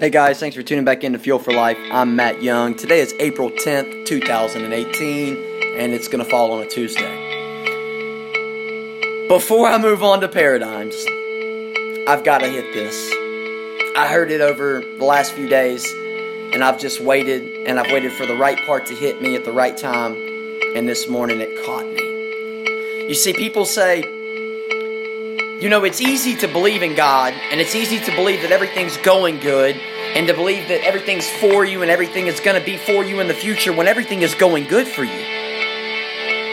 Hey guys, thanks for tuning back into Fuel for Life. I'm Matt Young. Today is April 10th, 2018, and it's going to fall on a Tuesday. Before I move on to paradigms, I've got to hit this. I heard it over the last few days, and I've just waited, and I've waited for the right part to hit me at the right time, and this morning it caught me. You see, people say, you know, it's easy to believe in God, and it's easy to believe that everything's going good, and to believe that everything's for you and everything is going to be for you in the future when everything is going good for you.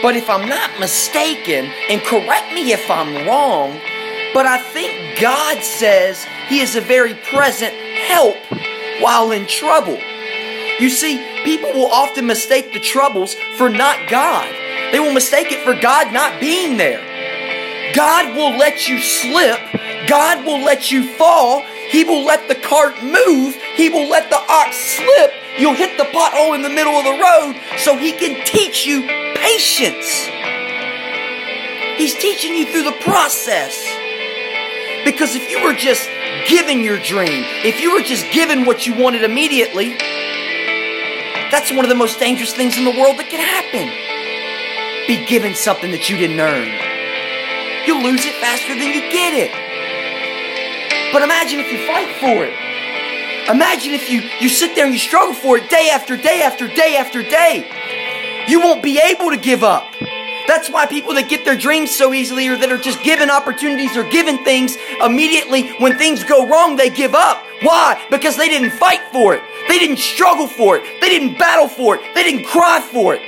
But if I'm not mistaken, and correct me if I'm wrong, but I think God says He is a very present help while in trouble. You see, people will often mistake the troubles for not God. They will mistake it for God not being there. God will let you slip. God will let you fall. He will let the cart move. He will let the ox slip. You'll hit the pothole in the middle of the road so he can teach you patience. He's teaching you through the process. Because if you were just given your dream, if you were just given what you wanted immediately, that's one of the most dangerous things in the world that can happen. Be given something that you didn't earn. You'll lose it faster than you get it. But imagine if you fight for it. Imagine if you, you sit there and you struggle for it day after day after day after day. You won't be able to give up. That's why people that get their dreams so easily or that are just given opportunities or given things immediately when things go wrong, they give up. Why? Because they didn't fight for it. They didn't struggle for it. They didn't battle for it. They didn't cry for it.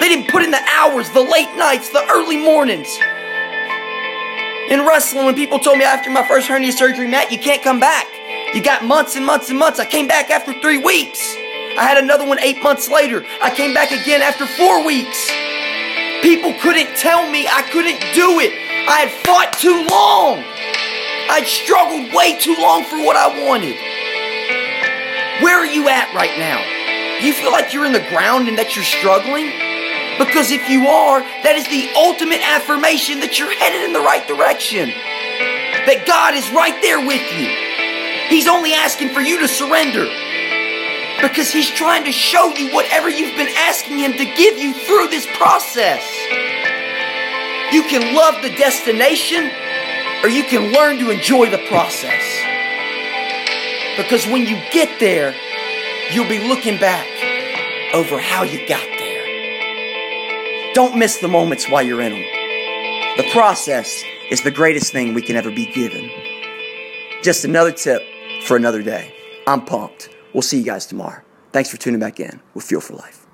They didn't put in the hours, the late nights, the early mornings. In wrestling, when people told me after my first hernia surgery, Matt, you can't come back. You got months and months and months. I came back after three weeks. I had another one eight months later. I came back again after four weeks. People couldn't tell me I couldn't do it. I had fought too long. I'd struggled way too long for what I wanted. Where are you at right now? Do you feel like you're in the ground and that you're struggling? Because if you are, that is the ultimate affirmation that you're headed in the right direction. That God is right there with you. He's only asking for you to surrender. Because He's trying to show you whatever you've been asking Him to give you through this process. You can love the destination or you can learn to enjoy the process. Because when you get there, you'll be looking back over how you got there. Don't miss the moments while you're in them. The process is the greatest thing we can ever be given. Just another tip for another day. I'm pumped. We'll see you guys tomorrow. Thanks for tuning back in with Fuel for Life.